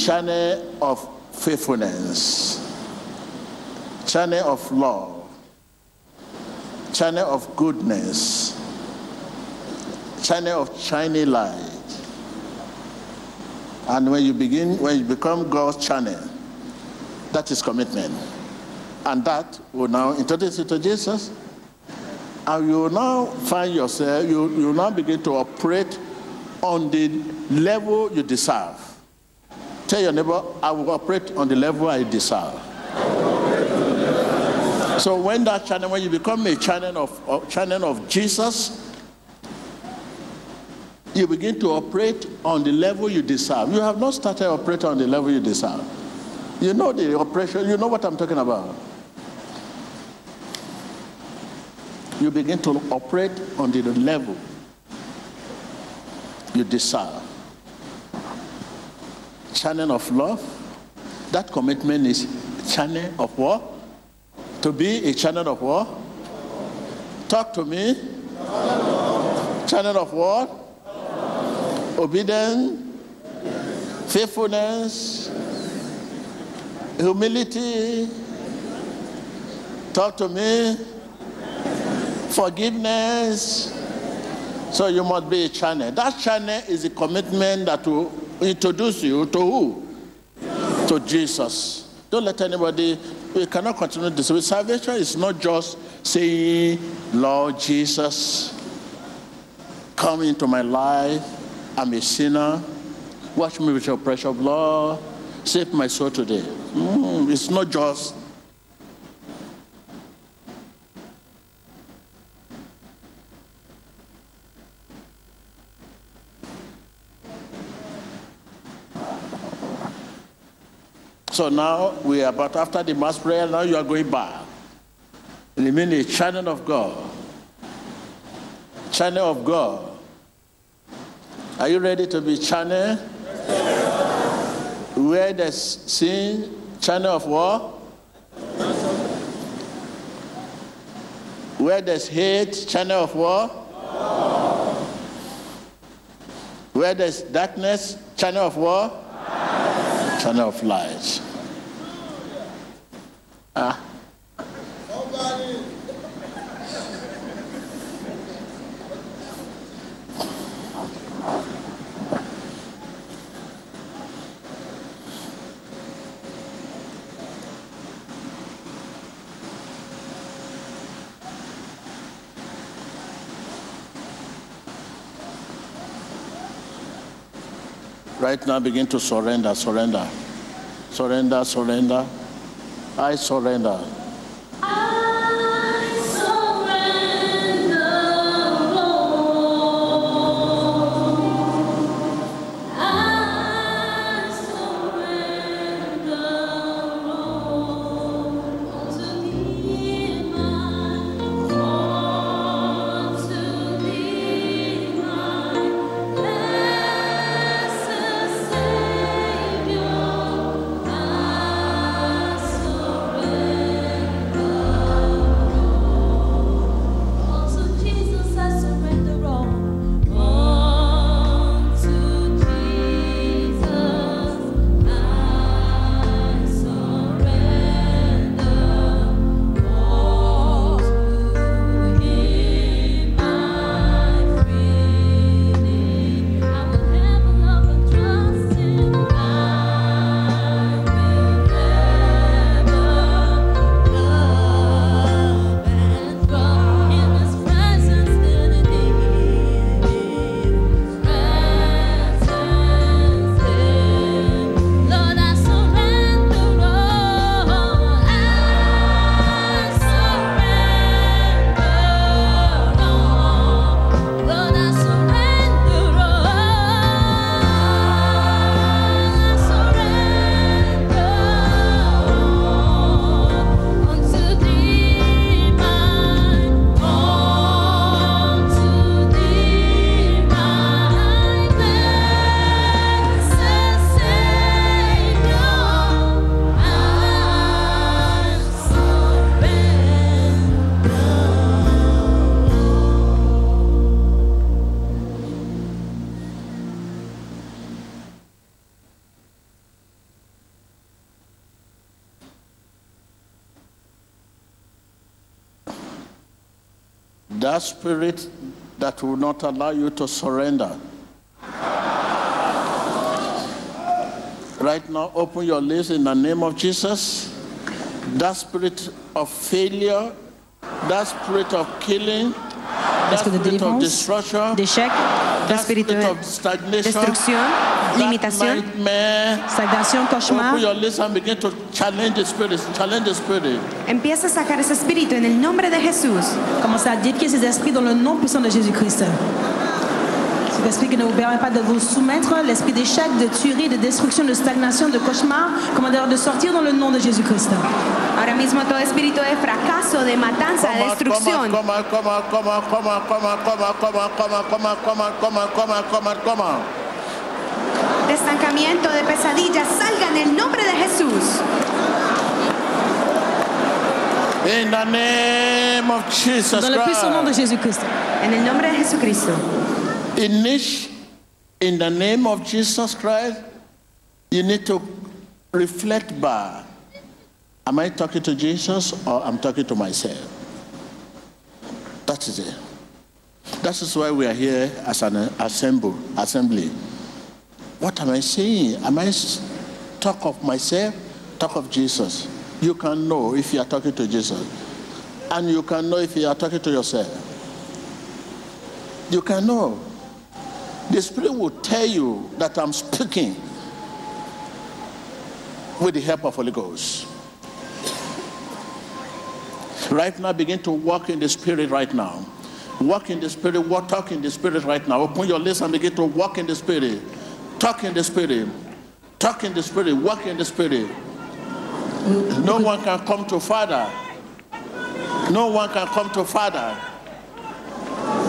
channel of faithfulness, channel of love, channel of goodness, channel of shining light. And when you begin, when you become God's channel, that is commitment. And that will now introduce you to Jesus. And you will now find yourself, you, you will now begin to operate on the level you deserve. Tell your neighbor, I will operate on the level I deserve. So when that channel, when you become a channel of, channel of Jesus, you begin to operate on the level you deserve. You have not started operating on the level you deserve. You know the operation, you know what I'm talking about. You begin to operate on the level you deserve. Channel of love. That commitment is channel of what? To be a channel of what? Talk to me. Channel of what? Obedience, faithfulness, humility. Talk to me. Forgiveness. So you must be a channel. That channel is a commitment that will introduce you to who? To Jesus. Don't let anybody, we cannot continue this. Salvation is not just saying, Lord Jesus, come into my life. I'm a sinner. Wash me with your precious blood. Save my soul today. Mm, it's not just So now we are about after the mass prayer, now you are going back. Remain a channel of God. Channel of God. Are you ready to be channel? Where there's sin, channel of what? Where there's hate, channel of what? Where there's darkness, channel of what? Channel of light. Right now, begin to surrender, surrender, surrender, surrender. I surrender. Spirit that will not allow you to surrender. Right now, open your lips in the name of Jesus. That spirit of failure, that spirit of killing, that spirit of destruction, d'échec, stagnation, destrucción, limitación, stagnation, cauchemar. Empieza a sacar ese espíritu en el nombre de Jesús. Commencez à défier ces esprits dans le nom puissant de Jésus-Christ. Cet esprit qui ne vous permet pas de vous soumettre, l'esprit d'échec, de tuerie, de destruction, de stagnation, de cauchemar, commandez de sortir dans le nom de Jésus-Christ. Ahora mismo todo espíritu de fracaso, de matanza, de Come out, destrucción, come out, come out, come out, come out, come out, come out, come out, come out, come out, come out, come out, come out, come out, come out. de estancamiento, de pesadillas, salga en el nombre de Jesús. In the name of Jesus Dans le puissant nom de Christ. Jésus-Christ. En el nombre de Jesucristo. In each, in the name of Jesus Christ, you need to reflect back. Am I talking to Jesus or I'm talking to myself? That is it. That is why we are here as an assemble, assembly. What am I saying? Am I talk of myself? Talk of Jesus. You can know if you are talking to Jesus. And you can know if you are talking to yourself. You can know. The Spirit will tell you that I'm speaking with the help of Holy Ghost. Right now, begin to walk in the Spirit right now. Walk in the Spirit, walk, talk in the Spirit right now. Open your lips and begin to walk in the Spirit. Talk in the Spirit. Talk in the Spirit. Walk in the Spirit. No one can come to Father. No one can come to Father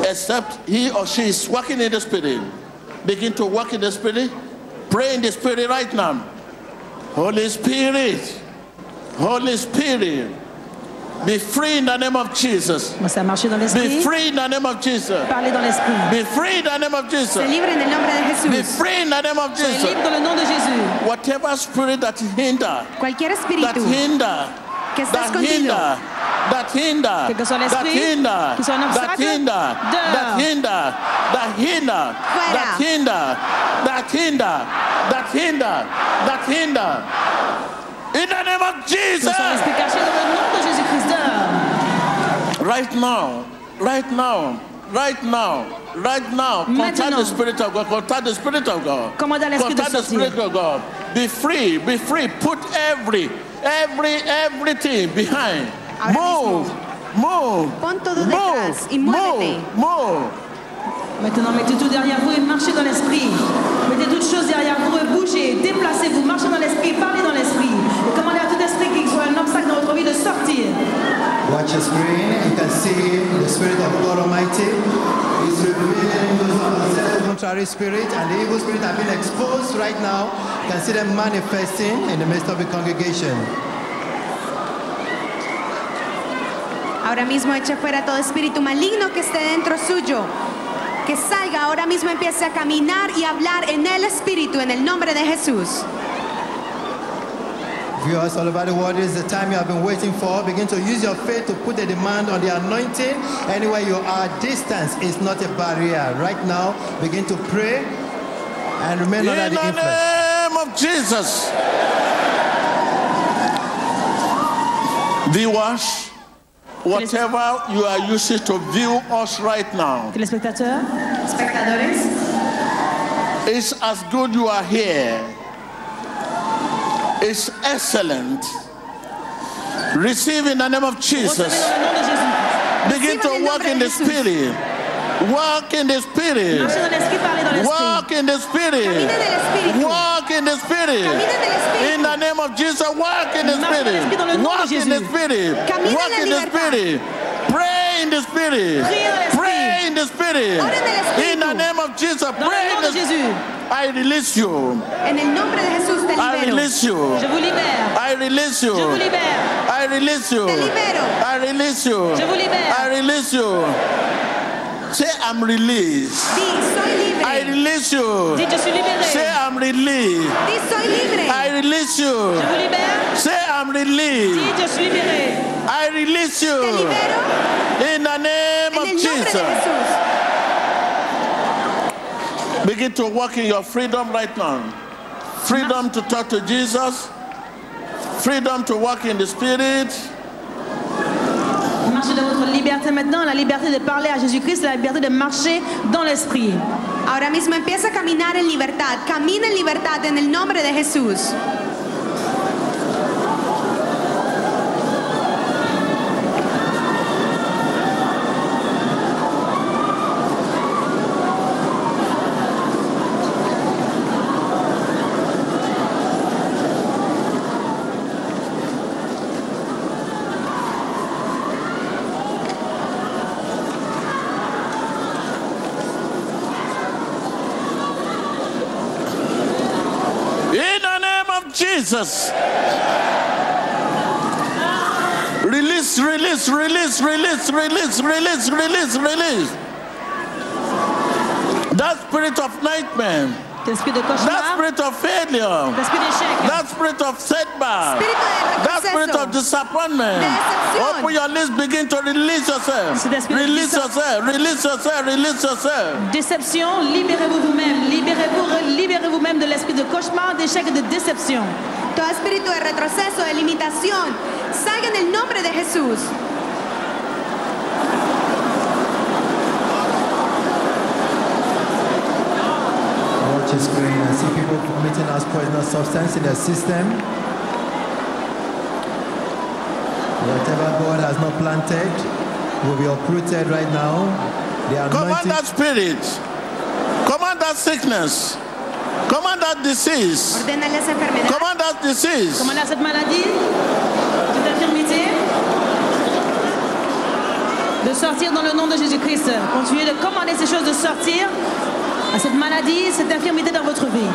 except he or she is walking in the Spirit. Begin to walk in the Spirit. Pray in the Spirit right now. Holy Spirit, Holy Spirit, be free in the name of Jesus. Commencez à marcher dans Be free in the name of Jesus. Parlez dans l'esprit. Be free in the name of Se Jesus. libre en el nombre de Be free in the name of Jesus. libre dans le nom de Jésus. Whatever spirit that hinder, Cualquier that hinder, que está that escondido, hinder, that hinder, Quel que soit that hinder, qui soit un that hinder, that hinder, that hinder, that hinder, that hinder, that hinder, that hinder. In the name of Jesus, right now, right now, right now, right now, contact the Maintenant. Spirit of God, contact the Spirit of God, contact the. Spirit of God. Be free, be free. Put every, every, everything behind. Move, move, Pon todo move, detrás y muévete. move, move. Maintenant, mettez tout derrière vous et marchez dans l'esprit. Mettez toutes choses derrière vous et bougez, déplacez-vous, marchez dans l'esprit, parlez dans l'esprit. De sortir. Watch your screen. You can see the Spirit of God Almighty is revealing those of contrary spirit and the evil spirit have been exposed right now. You can see them manifesting in the midst of the congregation. ahora mismo eche fuera todo espíritu maligno que esté dentro suyo. Que salga, ahora mismo empiece a caminar y hablar en el espíritu, en el nombre de Jesús. Viewers all over the world, this is the time you have been waiting for. Begin to use your faith to put a demand on the anointing. Anywhere you are, distance is not a barrier. Right now, begin to pray and remain In under the difference. In the influence. name of Jesus. Viewers, whatever you are using to view us right now, Téléspectateurs, Espectadores, it's as good you are here is excellent. Receive in the name of Jesus. Begin to walk in the Spirit. Walk in the Spirit. Walk in the Spirit. Walk in the Spirit. In the name of Jesus, walk in the Spirit. Walk in the Spirit. Walk in the Spirit. Pray in the Spirit. Pray Pray in the spirit. En el the name of Jesus, pray in nom de the Jésus, I release you. en el nombre de Jesús te I release you. je vous libère. I release you. Je vous libère. I release you. Te libero. I release you. Je vous libère. I release you. Say I'm released. Di, soy I release you. Dites, je suis libéré. Say I'm released. Di, soy libre. I release you. Je vous libère. Say I'm released. Je suis libéré. I release Te you. libero In the name en of el nombre de Jesus. Jesús. Begin to walk in your freedom right now. Freedom to talk to Jesus. Freedom to walk in the Spirit. Marchez dans votre liberté maintenant, la liberté de parler à Jésus-Christ, la liberté de marcher dans l'Esprit. Ahora mismo empieza a caminar en libertad. Camina en libertad en el nombre de Jesús. In the name of Jesus. Release, release, release, release, release, release, release, release. That spirit of nightmare, L'esprit de that cauchemar, spirit of failure, l'esprit d'échec, that spirit of setback, that spirit of disappointment. Open your lips, begin to release yourself. Release yourself, release yourself, release yourself. déception, libérez-vous vous-même, libérez-vous, libérez vous-même de l'esprit de cauchemar, d'échec et de déception. Todo espíritu de retroceso, de limitación, salga en el nombre de Jesús. Your screen and see people committing as poisonous substance in their system. Whatever God has not planted will be uprooted right now. Command that spirit. Command that sickness. Command that disease. Command that disease. Commandez à cette maladie, cette infirmité, de sortir dans le nom de Jésus-Christ. Continuez de commander ces choses de sortir à cette maladie, cette infirmité dans votre vie.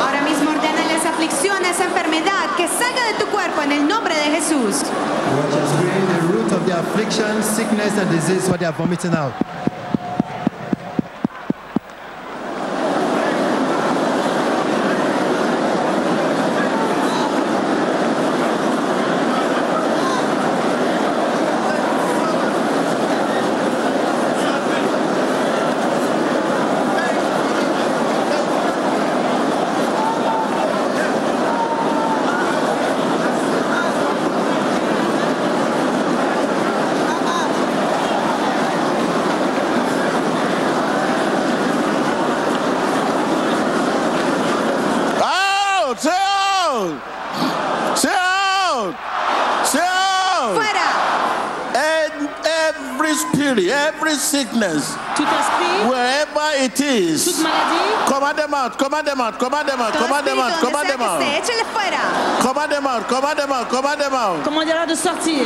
Ahora mismo ordénale esa aflicción, esa enfermedad, que salga de tu cuerpo en el nombre de Jesús. Watch your screen. The root of the affliction, sickness, and disease, what they are vomiting. Out! Sickness, Tout esprit, wherever it toute is, maladie, command them out, command them out, command them out, Todo command them espíritu out, donde command sea them que esté, out, échale fuera. command them out, command them out, command them out. commandez-leur de sortir.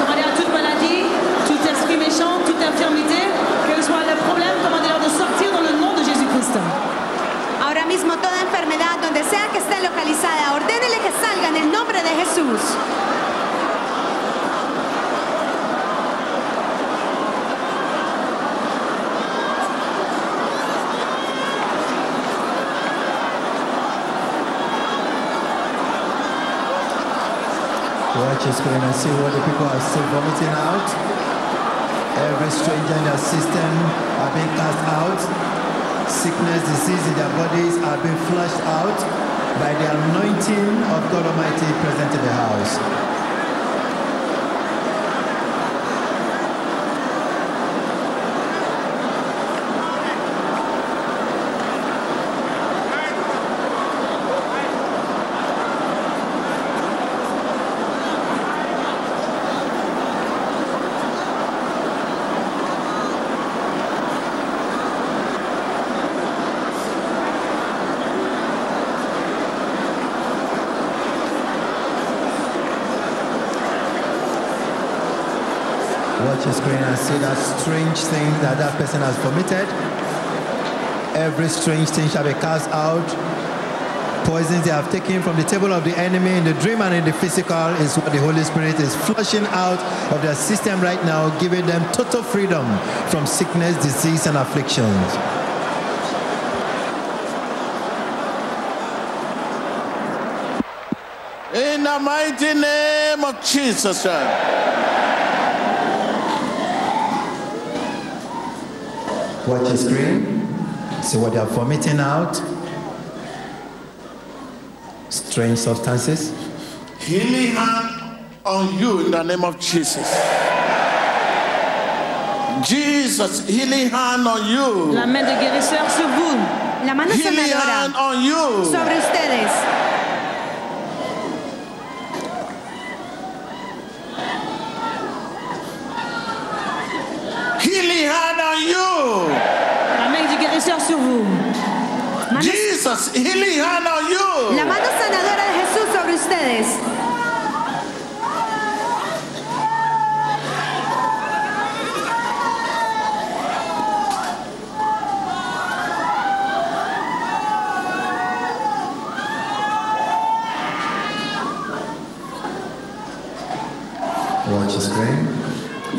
Commandez à toute maladie, tout esprit méchant, toute infirmité, quel soit le problème, commandez-leur de sortir dans le nom de Jésus-Christ. Ahora mismo toda enfermedad, donde sea que esté localizada, ordénele que salga en el nombre de Jesús. Watch your screen and see what the people are still vomiting out. Every stranger in their system are being cast out. Sickness, disease in their bodies are being flushed out by the anointing of God Almighty present in the house. Watch your screen and see that strange thing that that person has committed. Every strange thing shall be cast out. Poisons they have taken from the table of the enemy in the dream and in the physical is what the Holy Spirit is flushing out of their system right now, giving them total freedom from sickness, disease, and afflictions. In the mighty name of Jesus. Christ. Watch the screen. See what they are vomiting out. Strange substances. Healing hand on you in the name of Jesus. Jesus, healing hand on you. La main de guérisseur sur vous. La mano Healing hand on you. sobre ustedes. Healing hand on you. La main du guérisseur sur vous. Mano- Jesus, healing hand on you. la mano sanadora de Jesús sobre ustedes. Watch the screen.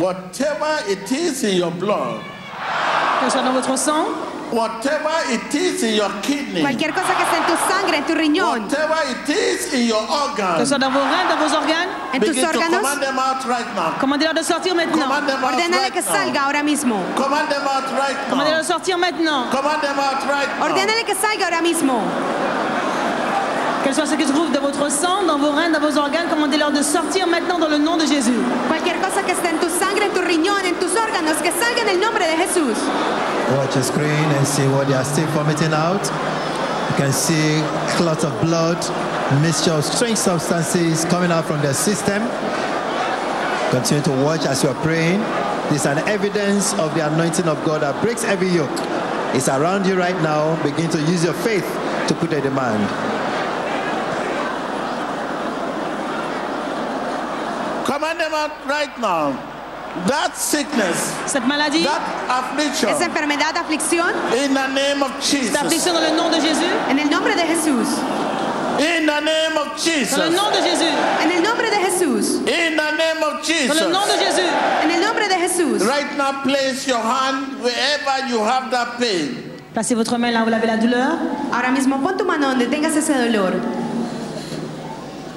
Whatever it is in your blood, Que ce soit dans votre sang, whatever it is in your kidney, Cualquier cosa que esté en tu sangre, en tu riñón, whatever it is in your que ce organs, soit dans vos reins, dans vos organes, en tus begin to órganos, command them out right now. commandez-leur de sortir maintenant. Command them out right que now. salga ahora mismo. Command them out right Commandez-leur now. de sortir maintenant. Command them out right now. Que salga ahora mismo. Quel soit ce qui se trouve dans votre sang, dans vos reins, dans vos organes, commandez-leur de sortir maintenant dans le nom de Jésus. Cualquier cosa que esté en tu sangre, en tu riñón, en tus órganos, que salga en el nombre de Jesús. Watch the screen and see what they are still vomiting out. You can see clots of blood, mixture of strange substances coming out from their system. Continue to watch as you are praying. This is an evidence of the anointing of God that breaks every yoke. It's around you right now. Begin to use your faith to put a demand. Command them out right now. That sickness, Cette maladie, that affliction, Esa enfermedad, aflicción, in the name of cette Jesus. affliction dans le nom de Jésus, en el nombre de Jesús. In the name of dans le Jesus. nom de Jésus, En el nombre de Jesús. In the name of dans le nom de Jesus. Jésus. En el nombre de Jesús. Right now, place your hand wherever you have that pain. Placez votre main là où vous avez la douleur Ahora mismo pon tu mano donde tengas ese dolor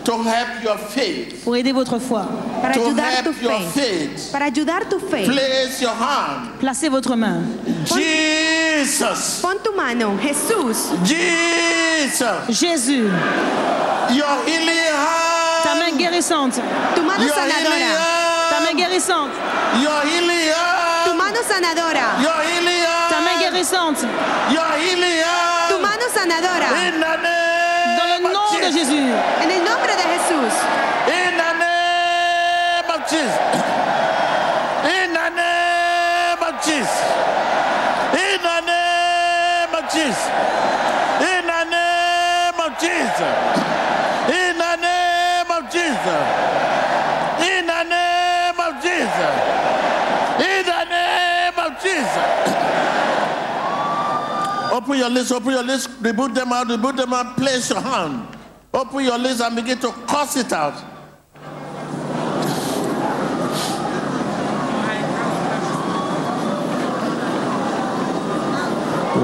to help your faith. pour aider votre foi. Para To ayudar tu faith. Para ayudar tu fe. Place your hand. Placez votre main. Jesus. Pon tu mano, Jesús. Jesus. Jésus, Your healing ta main hand. guérissante, Tu mano Your healing sanadora. ta main hand. guérissante, Your healing Tu hand. mano sanadora. Your healing ta main hand. guérissante, Your healing Tu hand. mano sanadora. In the dans name le of nom de Jesus. Jésus. En el nombre de Jesús. Jesus. In the name of Jesus. In the name of Jesus. In the name of Jesus. In the name of Jesus. In the name of Jesus. In the name of Jesus. Open your lips, open your lips, reboot them out, reboot them out, place your hand. Open your lips and begin to curse it out.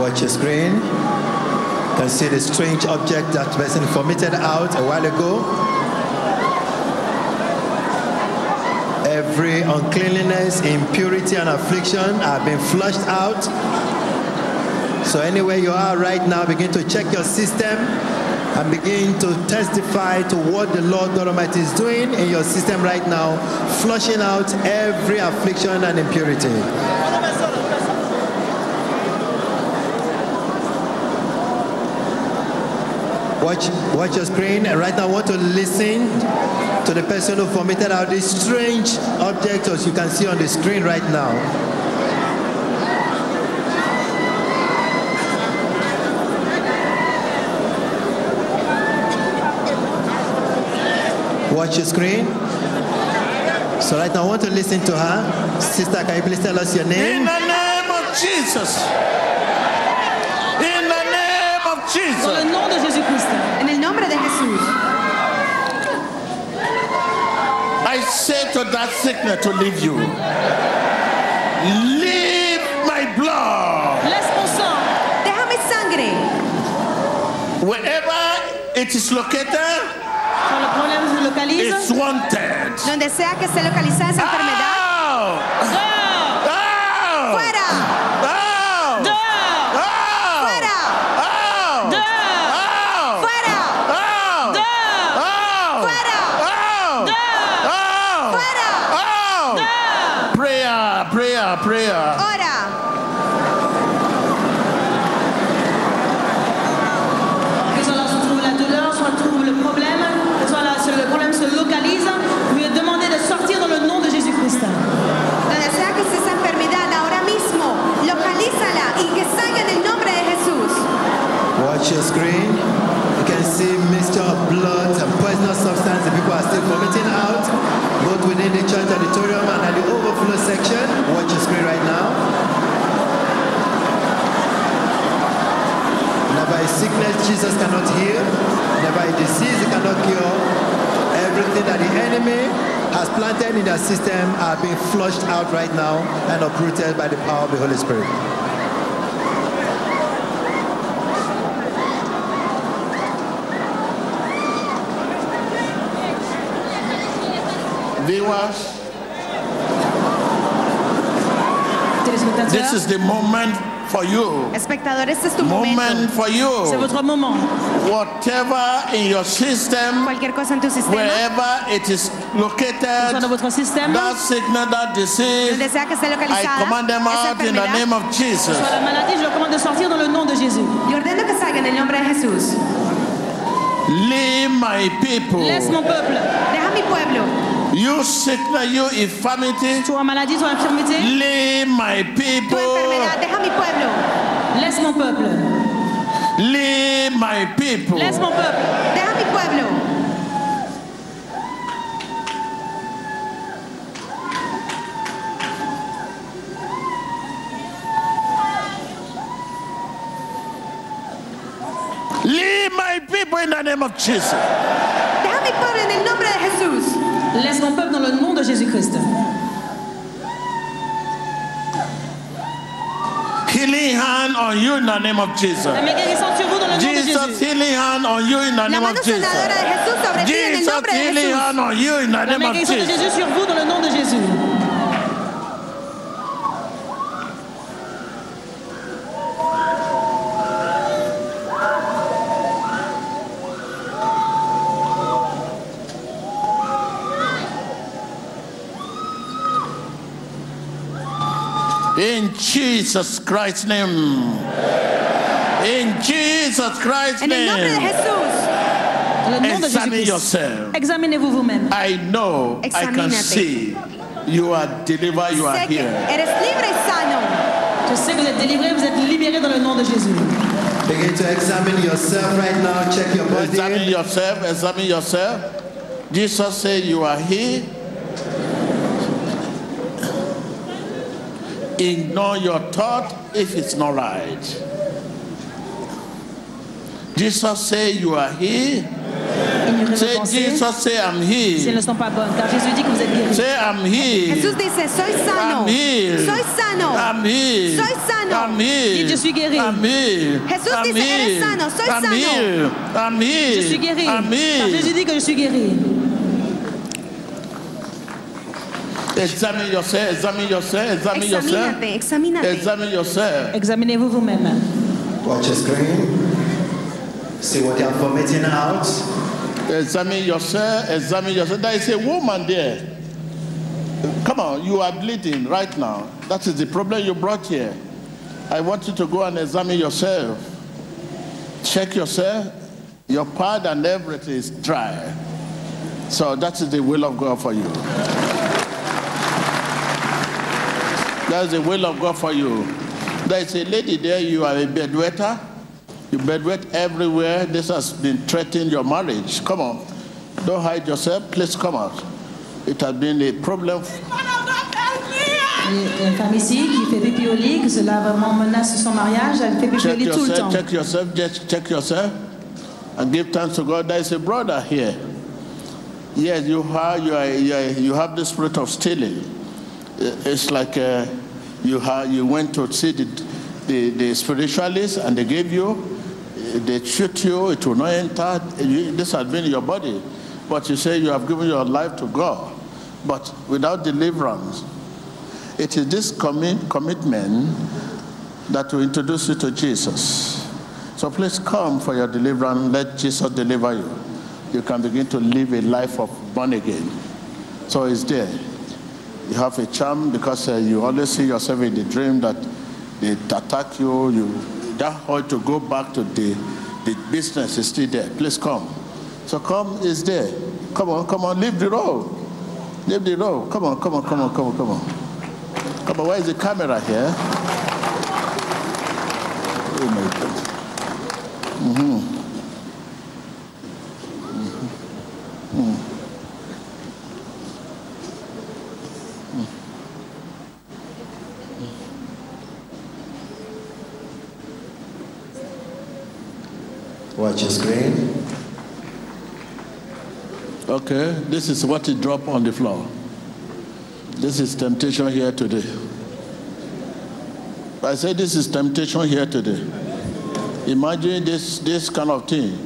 Watch your screen. You can see the strange object that person vomited out a while ago. Every uncleanliness, impurity, and affliction have been flushed out. So, anywhere you are right now, begin to check your system and begin to testify to what the Lord God Almighty is doing in your system right now, flushing out every affliction and impurity. Watch, watch your screen. Right now, I want to listen to the person who vomited out this strange object, as you can see on the screen right now. Watch your screen. So right now, I want to listen to her. Sister, can you please tell us your name? In the name of Jesus. Jesus. nom de Jésus-Christ. En el nombre de Jesús. I say to that sickness to leave you. Leave my blood. Laisse mon sang. Deja mi sangre. Wherever it is located, Quand le problème se localise, it's wanted. Donde sea que esté localizada esa enfermedad. Prayer. Ora. Que soit là se trouve la douleur, soit trouve le problème, que soit là le problème se localise, lui demandez de sortir dans le nom de Jésus-Christ. Donde sea que esté esa enfermedad ahora mismo, localízala y que salga en el nombre de Jesús. Watch your screen. You can see mixture substance that people are still vomiting out, both within the church auditorium and at the overflow section. Watch your screen right now. Never a sickness Jesus cannot heal, never a disease he cannot cure. Everything that the enemy has planted in their system are being flushed out right now and uprooted by the power of the Holy Spirit. Viewers, this is the moment for you. Espectador, este es tu Moment momento. for c'est you. votre moment. Whatever in your system, Cualquier cosa en tu sistema, wherever it is Que soit dans located, votre that sickness, that disease, donde sea que esté I command them out in the name of Jesus. soit la maladie, je leur commande de sortir dans le nom de Jésus. y ordeno que salga en el nombre de Jesús. Leave my people. Laisse mon peuple. Deja mi pueblo. You sickness, you infirmity, Soit maladie, soit infirmité. leave my Tu people. enfermedad, deja mi pueblo. Laisse mon peuple. Leave my people. Laisse mon peuple. Deja mi pueblo. Leave my people in the name of Jesus. Deja mi pueblo en el nombre de Jesús. Laisse mon peuple dans le nom de Jésus-Christ. Healing hand on you in the name of Jesus. La main guérissante sur vous dans le nom de Jesus, Jésus. healing hand on you in the La name of Jesus. Jesus, healing hand on you in the La name main of guérissante de Jesus. Jésus sur vous dans le nom de Jésus. Jesus Christ's name. In Jesus Christ's En el nombre de name. Jesús. Dans le nom de Examine yourself. Examinez-vous vous-même. I know, I can Examínate. see you are delivered, you are here. eres libre y sano. Je sais que vous êtes délivrés, vous êtes libérés dans le nom de Jésus. Begin to examine yourself right now. Check your body. Examine yourself, examine yourself. Jesus said, You are here. Ignore your thought if it's not right. Jesus said, You are here. Ignorez Say, vos pensées Jesus say, I'm si elles here. ne sont pas bonnes, car Jésus dit que vous êtes guéris. Say, I'm here. Jesús dice, soy sano. I'm here. Soy sano. I'm here. Soy sano. I'm here. Dites, je suis guéri. I'm here. Jesús I'm dice, eres here. sano. Soy I'm sano. here. I'm here. Je suis guéri. I'm Car here. Jésus dit que je suis guéri. Examine yourself, examine yourself, examine yourself. Examínate, examínate. Examine yourself. Examinez-vous vous-même. Watch your screen. See what they are vomiting out. Examine yourself, examine yourself. There is a woman there. Come on, you are bleeding right now. That is the problem you brought here. I want you to go and examine yourself. Check yourself. Your pad and everything is dry. So that is the will of God for you. That's the will of God for you. There is a lady there, you are a bedwetter. You bedwet everywhere. This has been threatening your marriage. Come on. Don't hide yourself. Please come out. It has been a problem. A une femme ici qui fait lit, que cela vraiment menace son mariage. Elle fait pipi au Check lit tout le temps. yourself, check yourself, just check yourself. And give thanks to God. There is a brother here. Yes, you have, you, are, you, are, you have the spirit of stealing. It's like uh, you, have, you went to see the, the, the spiritualist and they gave you, they treat you, it will not enter. You- This has been your body. But you say you have given your life to God. But without deliverance, it is this commi- commitment that will introduce you to Jesus. So please come for your deliverance. Let Jesus deliver you. You can begin to live a life of born again. So it's there. You have a charm because uh, you always see yourself in the dream that they attack you. You that urge to go back to the the business is still there. Please come. So come is there. Come on, come on, leave the road. Leave the road. Come on, come on, come on, come on, come on. Come on, where is the camera here? Oh my God. Watch your screen. Okay, this is what he dropped on the floor. This is temptation here today. I say this is temptation here today. Imagine this this kind of thing.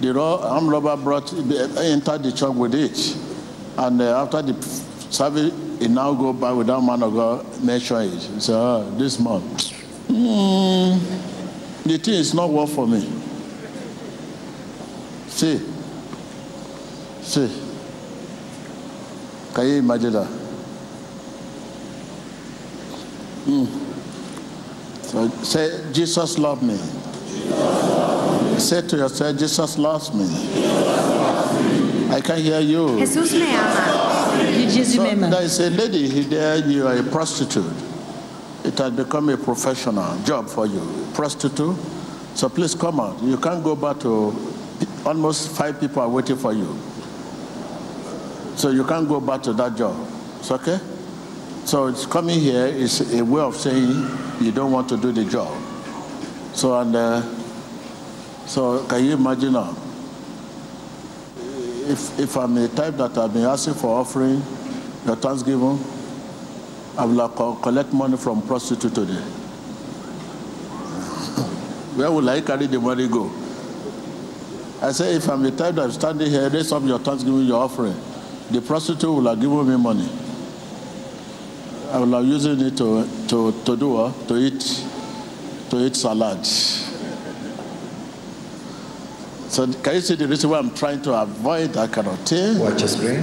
The raw arm robber brought entered the church with it, and uh, after the service, he now go back without man of God mention it. Say, oh, this man, hmm, the thing is not work for me. See, see. Can you imagine that? Hmm. So say, Jesus loved me. Say to yourself, Jesus loves me. I can hear you. Jesús me ama. Dieu Jésus So m'aime. there is a lady here, there, you are a prostitute. It has become a professional job for you. Prostitute. So please come out. You can't go back to almost five people are waiting for you. So you can't go back to that job. It's okay? So it's coming here is a way of saying you don't want to do the job. So and uh, so can you imagine now? If if I'm a type that I've been asking for offering, your Thanksgiving, I will co- collect money from prostitute today. Where will I carry the money go? I say if I'm the type that's standing here, raise up your Thanksgiving, your offering. The prostitute will have given me money. I will have using it to, to, to do what? To eat, to eat salad. So can you see the reason why I'm trying to avoid that kind of thing? Watch your screen.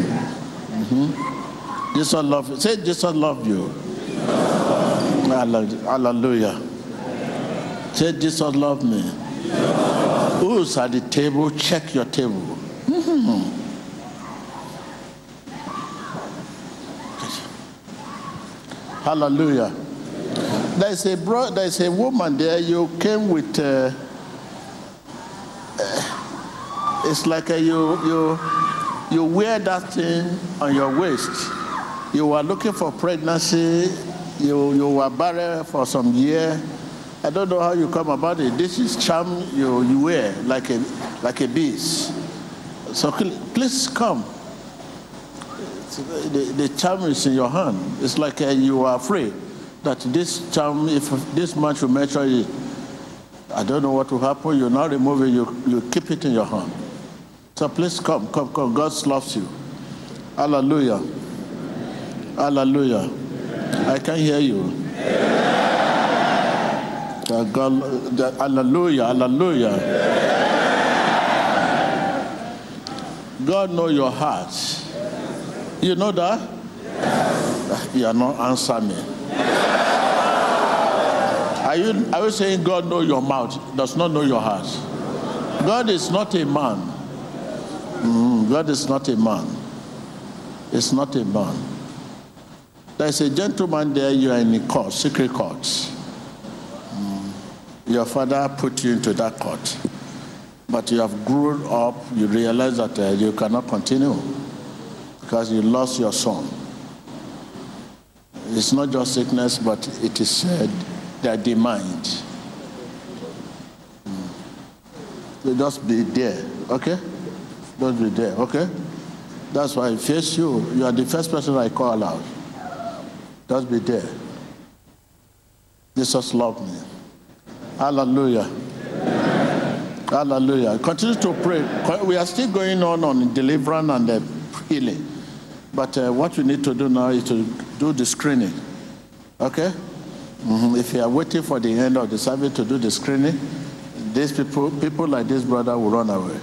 Mhm. Jesus love you. Say Jesus love you. Hallel- Hallelujah. Say Jesus love me. Who's at the table? Check your table. Mhm. Hallelujah. There's a bro, there's a woman there. You came with. Uh, uh, it's like a, you you you wear that thing on your waist. You were looking for pregnancy. You you were barren for some year. I don't know how you come about it. This is charm you, you wear like a like a beast. So please come. The, the charm is in your hand. It's like uh, you are afraid that this charm, if this much should measure it, I don't know what will happen. You now remove it. You you keep it in your hand. So please come, come, come. God loves you. Hallelujah. Hallelujah. I can hear you. God, uh, hallelujah, hallelujah. God know your heart. You know that? You are not answering me. Are you, are you saying God know your mouth, does not know your heart? God is not a man. Mm, God is not a man. It's not a man. There's a gentleman there, you are in a court, secret court. Mm, Your father put you into that court. But you have grown up, you realize that uh, you cannot continue because you lost your son. It's not just sickness, but it is said that the mind. Mm. So just be there, okay? Just be there, okay? That's why I face you. You are the first person I call out. Just be there. Jesus loved me. Hallelujah. Hallelujah. Continue to pray. We are still going on on deliverance and healing. But uh, what we need to do now is to do the screening. Okay? Mhm. If you are waiting for the end of the service to do the screening, these people, people like this brother will run away.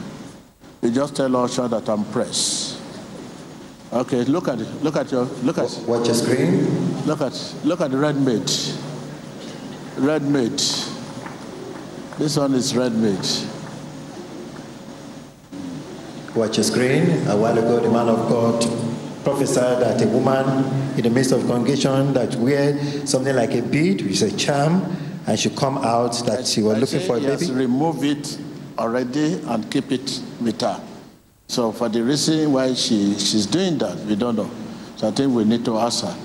You just tell Usher that I'm pressed. Okay, look at it. Look at your. Look at. Watch your screen. Look at. Look at the red meat. Red meat. This one is red mate. Watch your screen. A while ago, the man of God prophesied that a woman in the midst of congregation that wear something like a bead, which is a charm, and she come out that she was I looking for a yes, baby. remove it already and keep it with her. So for the reason why she, she's doing that, we don't know. So I think we need to ask her.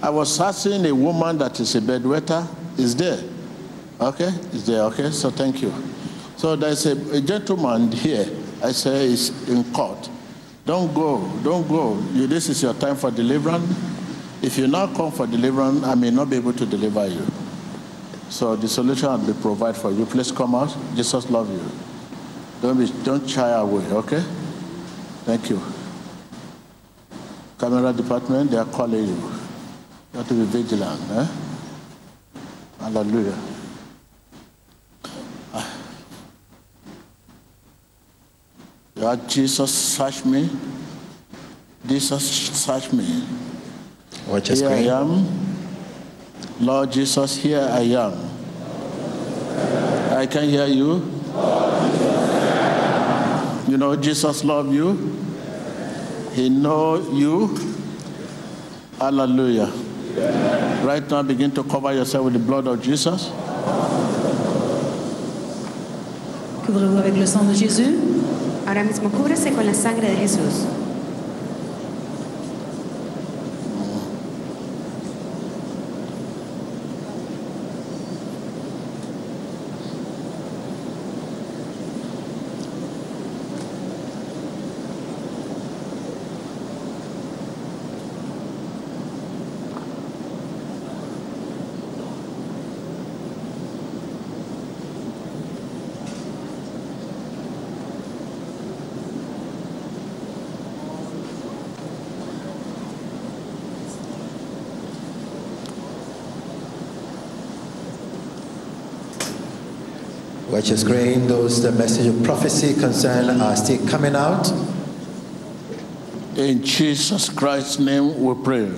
I was asking a woman that is a bedwetter, is there? Okay, is there? Okay, so thank you. So there's a, a gentleman here. I say is in court. Don't go, don't go. You, this is your time for deliverance. If you now come for deliverance, I may not be able to deliver you. So the solution will be provided for you. Please come out. Jesus love you. Don't be, don't shy away. Okay. Thank you. Camera department, they are calling you. You have to be vigilant. Eh? Hallelujah. Lord Jesus, search me. Jesus, search me. Watch your Here I am. Lord Jesus, here I am. I can hear you. You know Jesus love you. He knows you. Hallelujah. Right now begin to cover yourself with the blood of Jesus. Couvrez-vous avec le sang de Jésus. Ahora mismo cúbrese con la sangre de Jesús. Watch is screen. Those the message of prophecy concern are still coming out. In Jesus Christ's name we pray.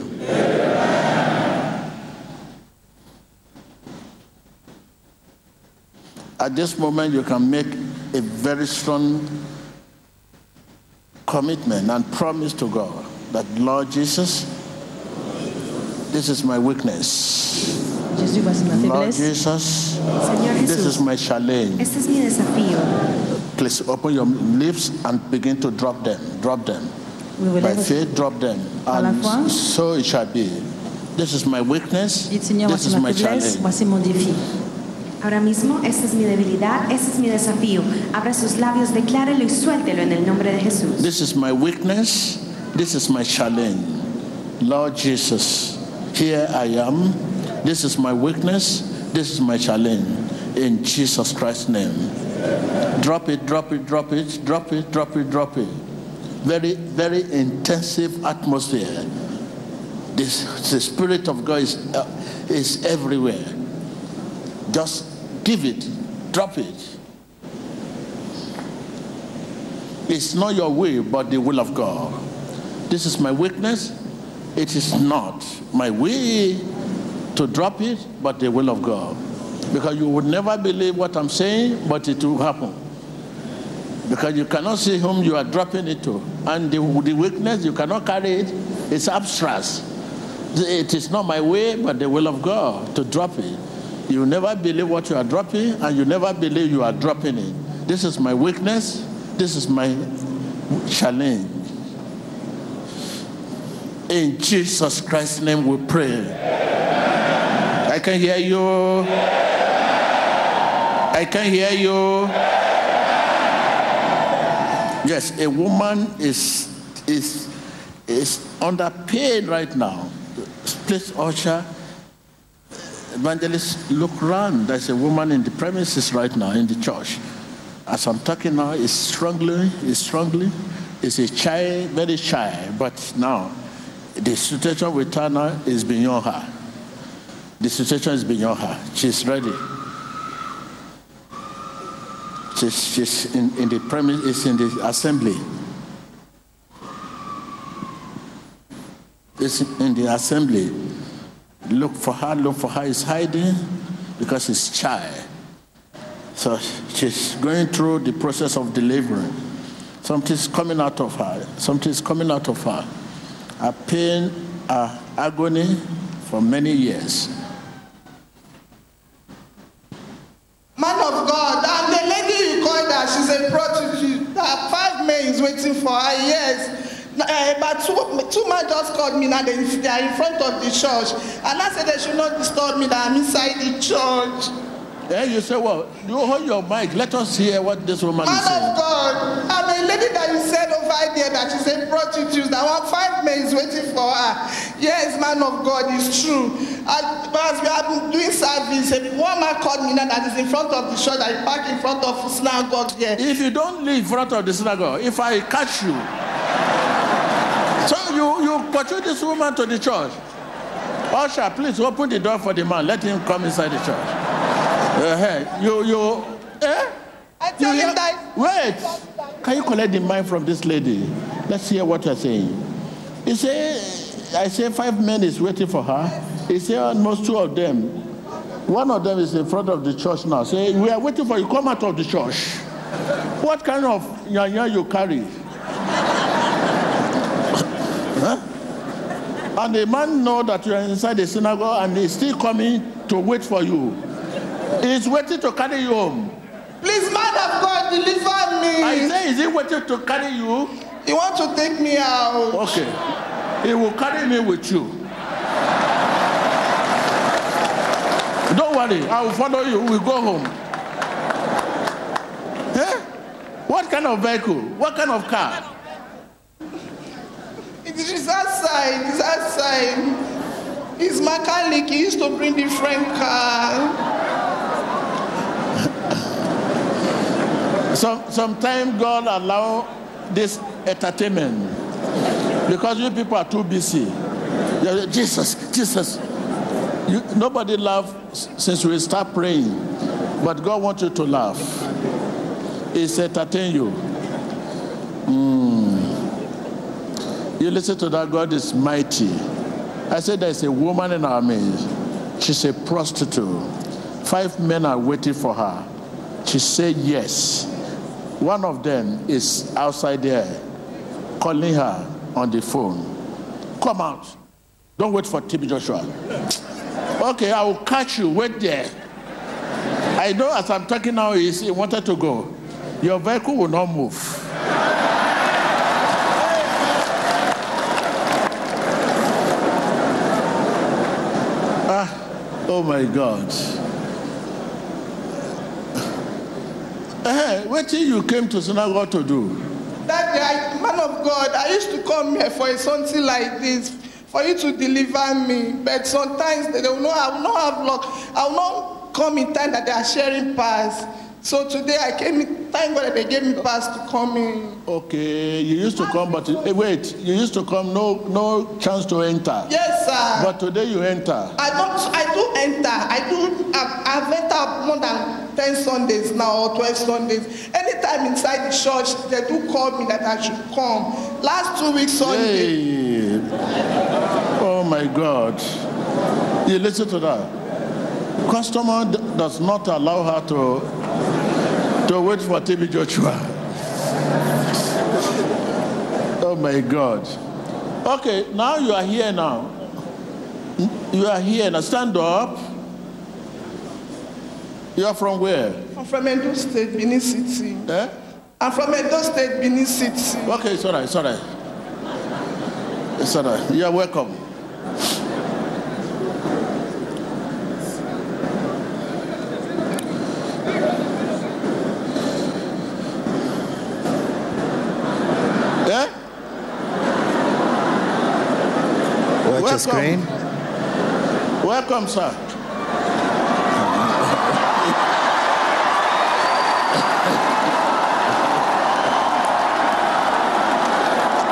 At this moment, you can make a very strong commitment and promise to God that, Lord Jesus, this is my weakness. Jésus, voici ma Lord. Jesus, this is my challenge. este es mi desafío. Please open your lips and begin to drop them. Drop them. By faith, drop them. Par la foi. And so it shall be. This is my weakness. Dites Seigneur, This is my faiblesse, challenge. voici mon défi. Ahora mismo, esta es mi debilidad, este es mi desafío. Abra sus labios, declárelo y suéltelo en el nombre de Jesús. This is my weakness. This is my challenge. Lord Jesus, here I am. This is my weakness. This is my challenge. In Jesus Christ's name. Drop it, drop it, drop it, drop it, drop it, drop it. Very, very intensive atmosphere. This, the Spirit of God is, uh, is everywhere. Just give it, drop it. It's not your will, but the will of God. This is my weakness. It is not my will to drop it, but the will of God. Because you would never believe what I'm saying, but it will happen. Because you cannot see whom you are dropping it to. And the, the weakness, you cannot carry it. It's abstract. It is not my way, but the will of God to drop it. You never believe what you are dropping, and you never believe you are dropping it. This is my weakness. This is my challenge. In Jesus Christ's name we pray. I can hear you. I can hear you. Yes, a woman is is is under pain right now. Please, usher, evangelist, look around. There's a woman in the premises right now in the church. As I'm talking now, is struggling, is struggling. Is a child, very shy, but now the situation with her now is beyond her. The situation is beyond her. She's ready. She's, she's in, in the premise, is in the assembly. is in the assembly. Look for her, look for her. Is hiding because she's shy. So she's going through the process of delivery. Something's coming out of her. Something's coming out of her. A pain, a agony for many years. Man of God, and the lady you called her, she's a prostitute. Her five men is waiting for her, yes. Uh, but two, two men just called me now, they, they are in front of the church. And I said they should not disturb me, that I'm inside the church. Then you say, well, you hold your mic. Let us hear what this woman is Man saying. of God, I'm a lady that you said over there that she's a prostitute. That one five men is waiting for her. Yes, man of God, it's true. I, as we been doing service, eh, one man called me now that is in front of the church, that is parked in front of the synagogue there. If you don't leave in front of the synagogue, if I catch you, so you, you pursue this woman to the church. Usher, please open the door for the man. Let him come inside the church. Uh-huh. You, you, eh? I tell You him that Wait. Can you collect the mind from this lady? Let's hear what you're saying. He say, I say five men is waiting for her. He say almost two of them. One of them is in front of the church now. Say, we are waiting for you. Come out of the church. What kind of yanya you carry? Huh? And the man know that you are inside the synagogue and he's still coming to wait for you. He's waiting to carry you home. Please, man of God, deliver I me. say, is he waiting to carry you? He want to take me out. Okay. He will carry me with you. Don't worry, I will follow you. We'll go home. Eh? What kind of vehicle? What kind of car? It is outside. It's outside. He's mechanic. He used to bring different car. Some sometimes God allow this entertainment because you people are too busy. Jesus, Jesus. You, nobody laugh since we start praying, but God wants you to laugh. It's entertain you. Mm. You listen to that. God is mighty. I said there's a woman in our midst. She's a prostitute. Five men are waiting for her. She said yes. One of them is outside there calling her on the phone. Come out. Don't wait for TB Joshua. Okay, I will catch you. Wait there. I know as I'm talking now, he wanted to go. Your vehicle will not move. Ah, oh my God. What you came to synagogue to do? That day, man of God, I used to come here for something like this, for you to deliver me. But sometimes they will not, I will not have luck. I will not come in time that they are sharing pass. So today I came thank God that they gave me pass to come in. Okay, you used to come, but eh, wait, you used to come, no, no chance to enter. Yes, sir. But today you enter. I don't. I do enter. I do. I've, I've entered more than ten Sundays now or twelve Sundays. Anytime inside the church, they do call me that I should come. Last two weeks Sunday. Hey. Oh my God. You listen to that. Customer does not allow her to to wait for TB Joshua. Oh my God. Okay, now you are here now. You are here now. Stand up. You are from where? I'm from Edo State, Benin City. Eh? I'm from Edo State, Benin City. Okay, it's all right, it's all right. It's all right. You are welcome. Screen. Welcome, sir.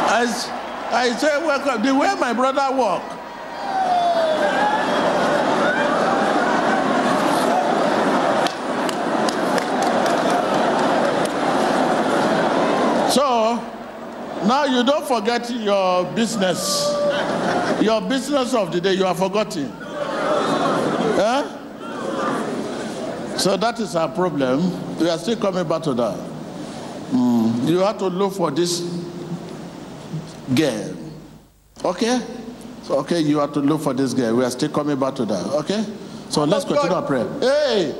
As I say, welcome. The way my brother walk. So, Now you don't forget your business. Your business of the day, you are forgotten. Eh? So that is our problem. We are still coming back to that. Mm, You have to look for this girl. Okay? So, okay, you have to look for this girl. We are still coming back to that. Okay? So let's God. continue our prayer. Hey!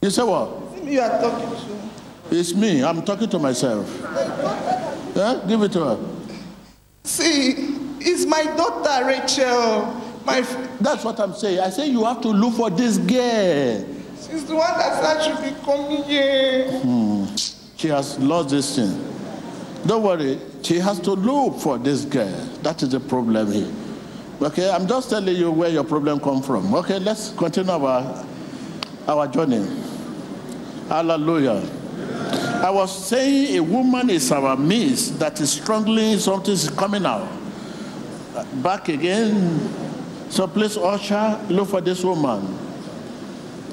You say what? You are talking to. It's me. I'm talking to myself. Yeah? Give it to her. See, it's my daughter Rachel. My, That's what I'm saying. I say you have to look for this girl. she's the one that said she be coming here. Hmm. She has lost this thing. Don't worry. She has to look for this girl. That is the problem here. Okay, I'm just telling you where your problem come from. Okay, let's continue our our journey. Hallelujah. I was saying a woman is our midst that is struggling, something is coming out. Back again. So please, usher, look for this woman.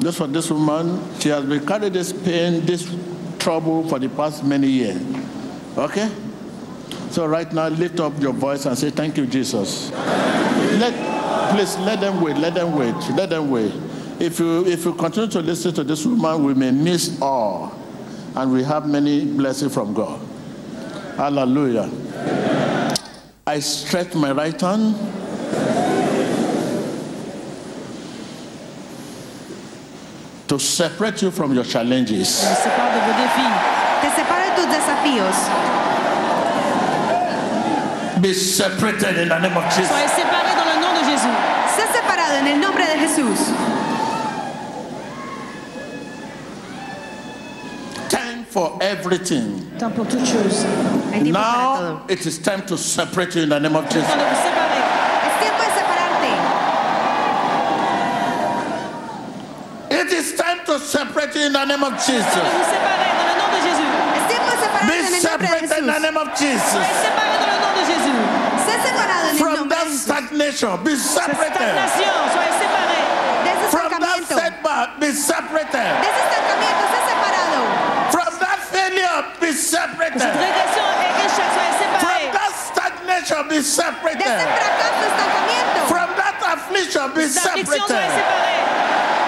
Look for this woman. She has been carrying this pain, this trouble for the past many years. Okay? So right now, lift up your voice and say, Thank you, Jesus. Let, please let them wait. Let them wait. Let them wait. If you if you continue to listen to this woman, we may miss all, and we have many blessings from God. Hallelujah. I stretch my right hand. To separate you from your challenges. Je me sépare de vos défis. Te separa de tus desafíos. Be separated in the name of Jesus. Soyez séparés dans le nom de Jésus. Sé separado en el nombre de Jesús. Time for everything. Temps pour toutes choses. Hay tiempo para Now it is time to separate you in the name of Jesus. Temps de vous séparer. Es tiempo de separarte. It is time to separate you in the name of Jesus. de vous séparer dans le nom de Jésus. Es tiempo de separarte Be en el nombre de separated in the name of Jesus. Soyez séparés dans le nom de Jésus. Sé separado en el From that stagnation, be separated. Stagnation, soyez séparés. De ese From that estancamiento. setback, be separated. De ese estancamiento, sé separado. From that failure, be separated. régression et échec, soyez From that stagnation, be separated. From that affliction, be separated. séparés.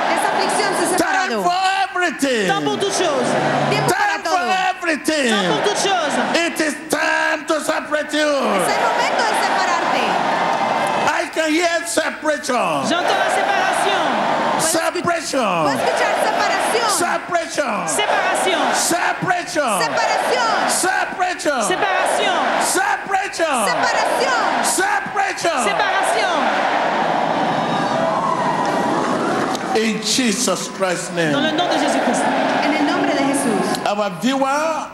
De esa aflicción, sé Time for everything. Temps pour toutes choses. Tiempo para Time for everything. Temps pour toutes choses. It is time to separate you. Es el momento de separarte. I can hear separation. J'entends la séparation. Separation. escuchar separación. Separation. Séparation. Separation. Separación. Separation. Séparation. Separation. Separación. Separation. Séparation. In Jesus Christ's Dans name. le nom de Jésus-Christ. En el nombre de Jesús. Our viewer,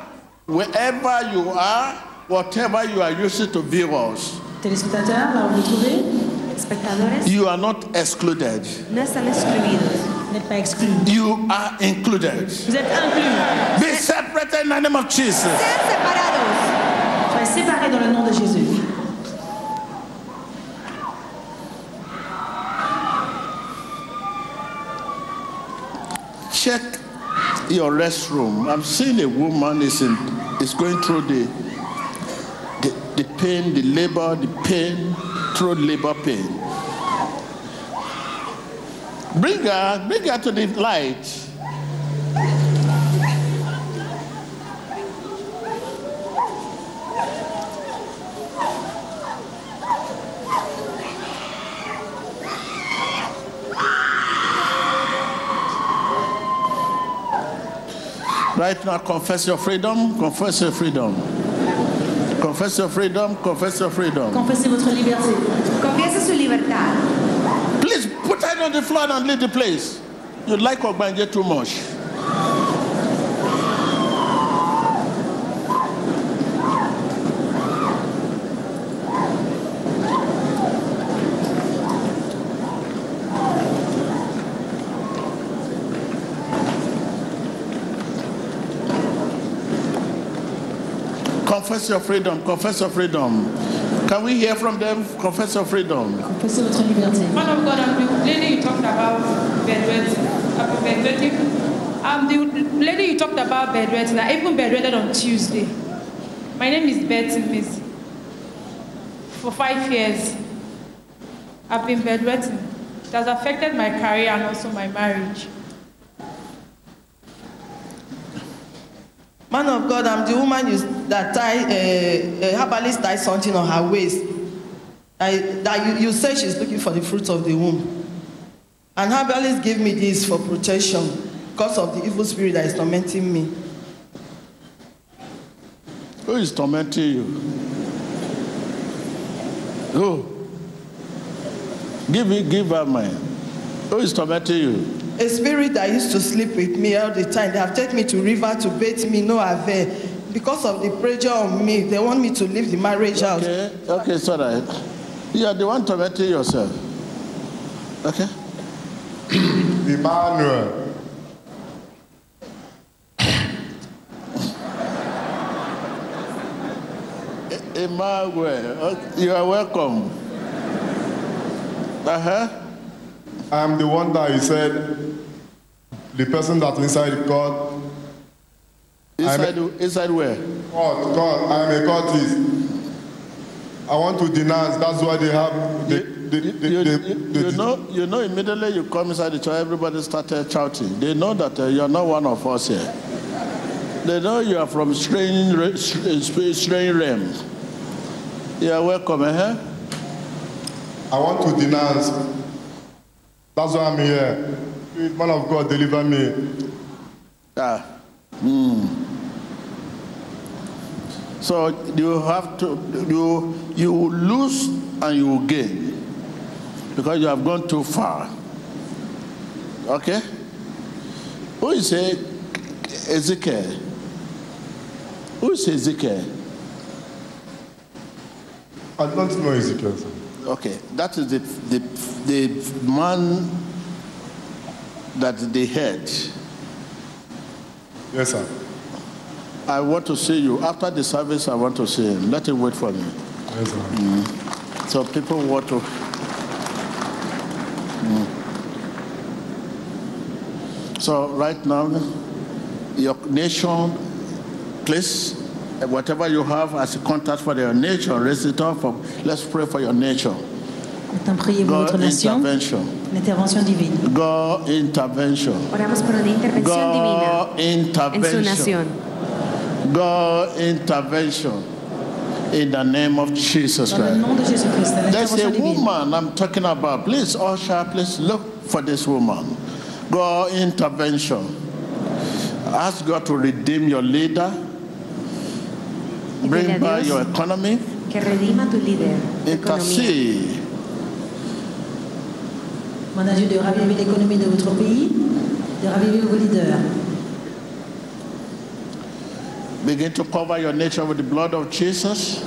wherever you are, whatever you are using to view us, Téléspectateurs, là où vous vous trouvez, Espectadores, you are not excluded. no están excluidos. vous n'êtes pas exclus. You are included. Vous êtes inclus. Be separated in the name of Jesus. Separados. Soyez séparés dans le nom de Jésus. check your restroom. I'm seeing a woman is in is going through the the, the pain, the labor, the pain, labor pain. Bring her, bring her to the light. Right now, confess your freedom, confess your freedom. Confess your freedom, confess your freedom. Confessez votre liberté. Confiesa su libertad. Please put her on the floor and leave the place. You like Ogbanje too much. Confess your freedom, confess your freedom. Can we hear from them? Confess your freedom. Confessez votre liberté. Man of God, I'm the lady you talked about bedwetting. Bedwetting. I'm the lady you talked about bedwetting. I even bedwetted on Tuesday. My name is Betty Miss. For five years, I've been bedwetting. It has affected my career and also my marriage. Man of God, I'm the woman you, that tie, uh, uh, herbalist tie something on her waist. I, that you, you say she's looking for the fruit of the womb. And herbalist gave me this for protection because of the evil spirit that is tormenting me. Who is tormenting you? Who? Give me, give her mine. Who is tormenting you? A spirit that used to sleep with me all the time. They have taken me to river to bathe me, no avail. Because of the pressure on me, they want me to leave the marriage house. Okay, okay, it's all right. You are the one tormenting yourself. Okay? Emmanuel. Emmanuel, okay, you are welcome. Uh huh. I'm the one that you said, the person that inside God, Inside, inside where? God, God, I am a cultist. I want to denounce, that's why they have, the, You, you, you, the, you- the, you know, you know, immediately you come inside the church, everybody started shouting. They know that uh, you are not one of us here. They know you are from strange, strange strange realm. You are welcome, eh? I want to denounce. That's why I'm here. Please, Man of God, deliver me. Ah. Hmm. So you have to you you will lose and you will gain because you have gone too far. Okay? Who is Ezekiel? Who is Ezekiel? I don't know Ezekiel. Okay, that is the the, the man that they had. Yes, sir. I want to see you after the service. I want to see him. Let him wait for me. Yes, sir. So people want to. Mm. So right now, your nation, please, whatever you have as a contact for your nation, raise it up. Let's pray for your nation. Maintenant, priez God nation. intervention. L'intervention divine. God intervention. Oramos por una intervención divina God en su intervention. nación. God intervention. In the name of Jesus Christ. nom de Jésus-Christ. There's a woman I'm talking about. Please, usher, please look for this woman. God intervention. Ask God to redeem your leader. Bring back your economy. que redima tu líder, economía. Intercede. À Dieu de raviver l'économie de votre pays, de raviver vos leaders. Begin to cover your nation with the blood of Jesus.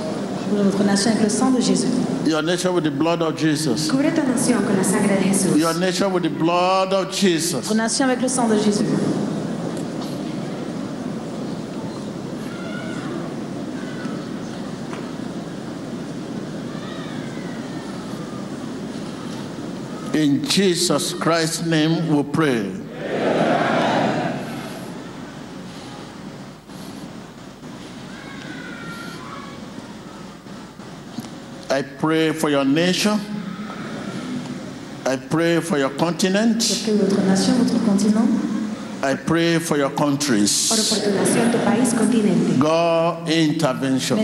Votre nation avec le sang de Jésus. Your nation with the blood of Jesus. Cubre tu nación con la sangre de Jesús. Your nation with the blood of Jesus. Votre nation avec le sang de Jésus. In Jesus Christ's name we pray. I pray for your nation. I pray for your Je continent. prie votre nation, votre continent. I pray for your Oro countries. por tu nación, tu país, continente. God intervention.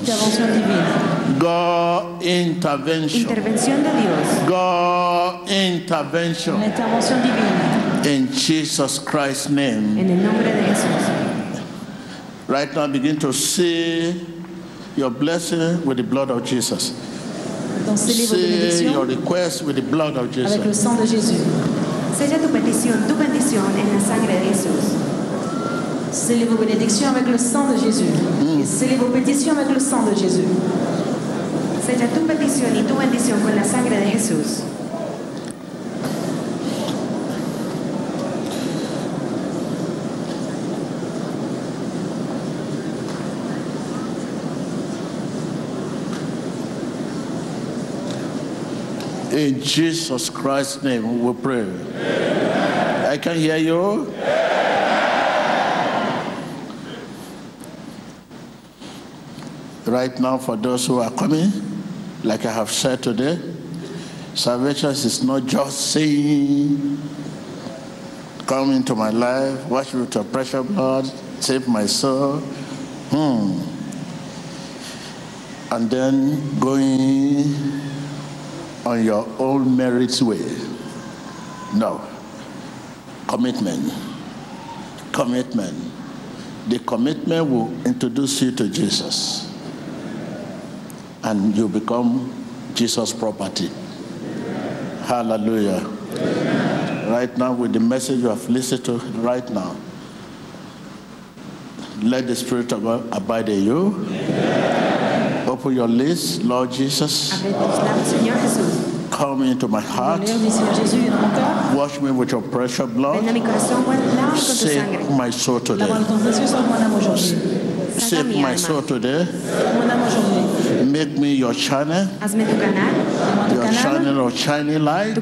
God intervention. Intervención de Dios. God intervention. L'intervention divine. In Jesus Christ's name. En el nombre de Jesús. Right now, begin to see your blessing with the blood of Jesus. Donc, See your request with the blood of avec le Jesus. sang de Jésus. Sella tu petición, tu bendición en la sangre de Jesús. Scellez vos bénédictions avec le sang de Jésus. Et scellez vos pétitions avec le sang de Jésus. Sella tu petición y tu bendición con la sangre de Jesús. In Jesus Christ's name, we pray. I can hear you. Right now, for those who are coming, like I have said today, salvation is not just saying, Come into my life, wash me with your precious blood, save my soul. Hmm. And then going on your own merits way. No. Commitment. Commitment. The commitment will introduce you to Jesus. And you become Jesus' property. Hallelujah. Right now, with the message you have listened to right now, let the Spirit of God abide in you. Open your lips, Lord Jesus. Abre tus labios, Señor Jesús. Come into my heart. Léo du Seigneur Jésus dans mon cœur. Wash me with your precious blood. mi corazón, lávame con tu Save my soul today. ton précieux sur mon âme aujourd'hui. Salva Save my soul today. Mon âme aujourd'hui. Make me your channel, Hazme tu canal, Fais-moi ton your channel of shining light,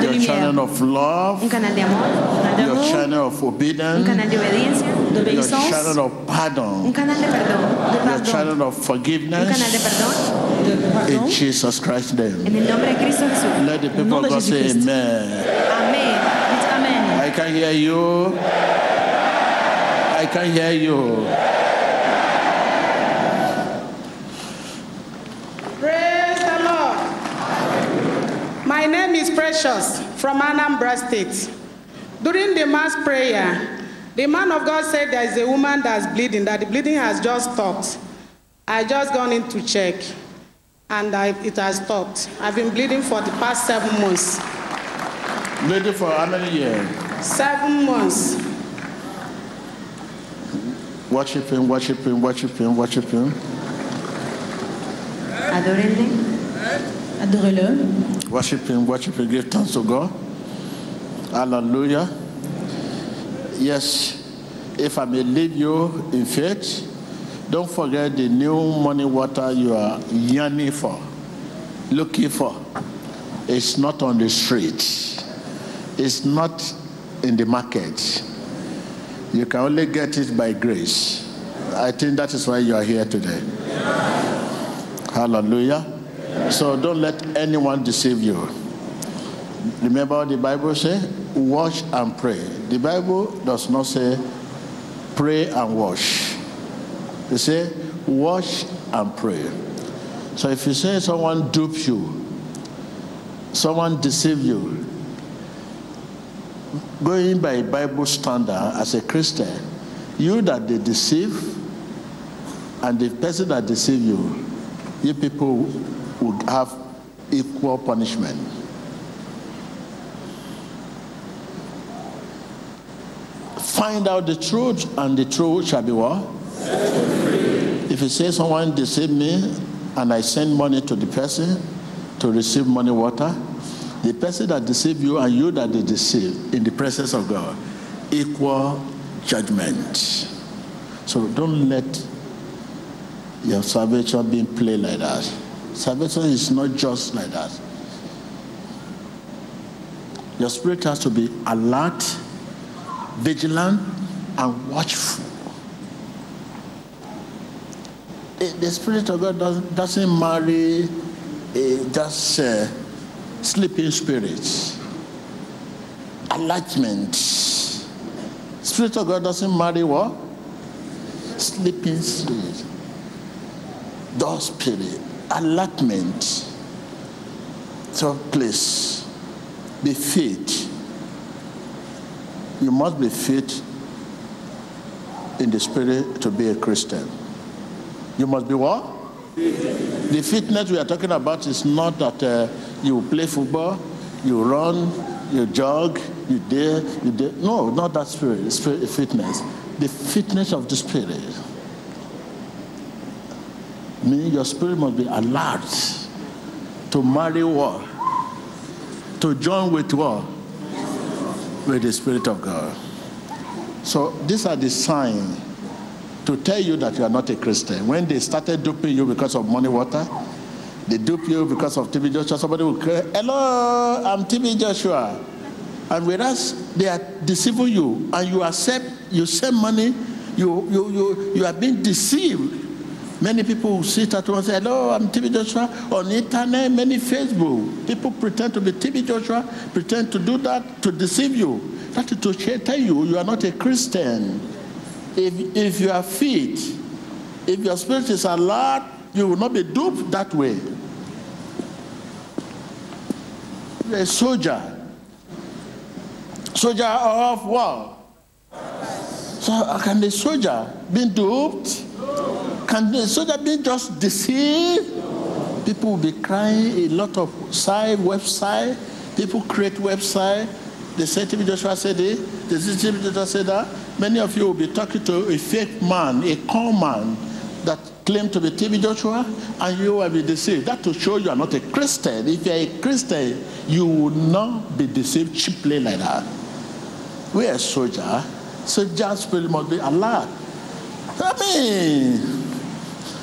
canal de luz brillante, canal de your lumière, channel of love, un canal de amor, your channel of obedience, un canal de obediencia, your channel of pardon, un canal de perdón, de your channel of forgiveness, un canal de perdón. de pardon. In Jesus Christ's name. En el nombre de Cristo Jesús. Let the people of God say amen. Amén. Dites Amen. I can hear you. I can hear you. Praise the Lord. My name is Precious from Anambra State. During the mass prayer, the man of God said there is a woman that's bleeding, that the bleeding has just stopped. I just gone in to check, and I, it has stopped. I've been bleeding for the past seven months. Bleeding for how many years? Seven months. Worship him, worship him, worship him, worship him. Adórenle. Adorez-le. Worship him, worship him, give thanks to God. Hallelujah. Yes, if I may lead you in faith, don't forget the new money water you are yearning for, looking for. It's not on the street, it's not in the market. You can only get it by grace. I think that is why you are here today. Hallelujah. So don't let anyone deceive you. Remember what the Bible says? Watch and pray. The Bible does not say pray and wash. It say watch and pray. So if you say someone dupes you, someone deceive you, going by Bible standard as a Christian, you that they deceive and the person that deceive you, you people would have equal punishment. Find out the truth, and the truth shall be what? If you say someone deceived me and I send money to the person to receive money water, the person that deceived you and you that they deceive in the presence of God, equal judgment. So don't let your salvation be played like that. Salvation is not just like that. Your spirit has to be alert, vigilant, and watchful. The Spirit of God doesn't, doesn't marry eh, just uh, sleeping spirits. Enlargement. Spirit of God doesn't marry what? Sleeping spirit. Those spirit. Enlargement. So please, be fit. You must be fit in the spirit to be a Christian. You must be what? The fitness we are talking about is not that uh, you play football, you run, you jog, you dare, you dare. No, not that spirit, spirit fitness. The fitness of the spirit. Meaning your spirit must be alert to marry what? To join with what? With the Spirit of God. So these are the signs to tell you that you are not a Christian. When they started duping you because of money water, they dupe you because of TB Joshua. Somebody will cry, Hello, I'm TB Joshua. And whereas they are deceiving you and you accept, you send money, you, you, you, you are being deceived Many people sit at home and say, Hello, I'm TB Joshua. On internet, many Facebook. People pretend to be TB Joshua, pretend to do that to deceive you. That is to tell you you are not a Christian. If, if you are fit, if your spirit is alert, you will not be duped that way. A soldier. Soldier of war. So can the soldier be duped? Can the soldier be just deceive. People will be crying a lot of side website. People create website. They say TB Joshua said it. They say TB Joshua said that. Many of you will be talking to a fake man, a con man that claim to be TB Joshua, and you will be deceived. That to show you are not a Christian. If you are a Christian, you will not be deceived cheaply like that. We are a soldier. Soldier spirit must be alert. I mean,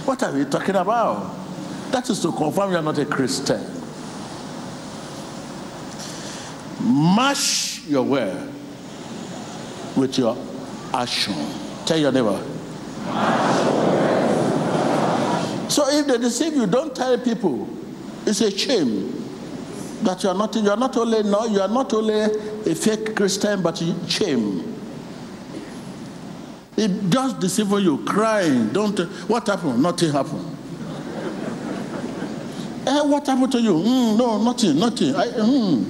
what are we talking about? That is to confirm you are not a Christian. Mash your word with your action. Tell your neighbor. So if they deceive you, don't tell people. It's a shame that you are not. You are not only no. You are not only a fake Christian, but shame. It just deceiving you, crying. Don't. What happened? Nothing happened. Eh, what happened to you? "Mm, no, nothing, nothing. I, mm.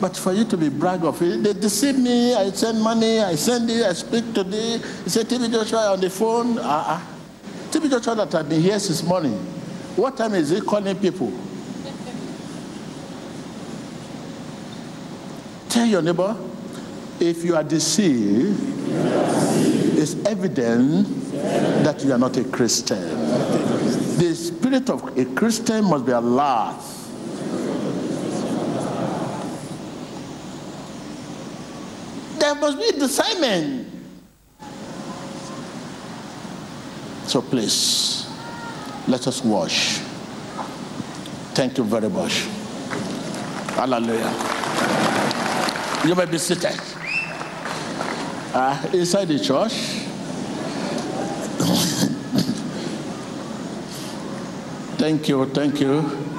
But for you to be brag of it, they deceive me. I send money. I send it. I speak to today. He said, "TB Joshua on the phone." Ah, uh TB Joshua that I've been here since morning. What time is he calling people? Tell your neighbor, if you are deceived, it's evident that you are not a Christian. The spirit of a Christian must be alert. There must be discernment. So please, let us wash. Thank you very much. Hallelujah. You may be seated. Uh, inside the church. thank you, thank you.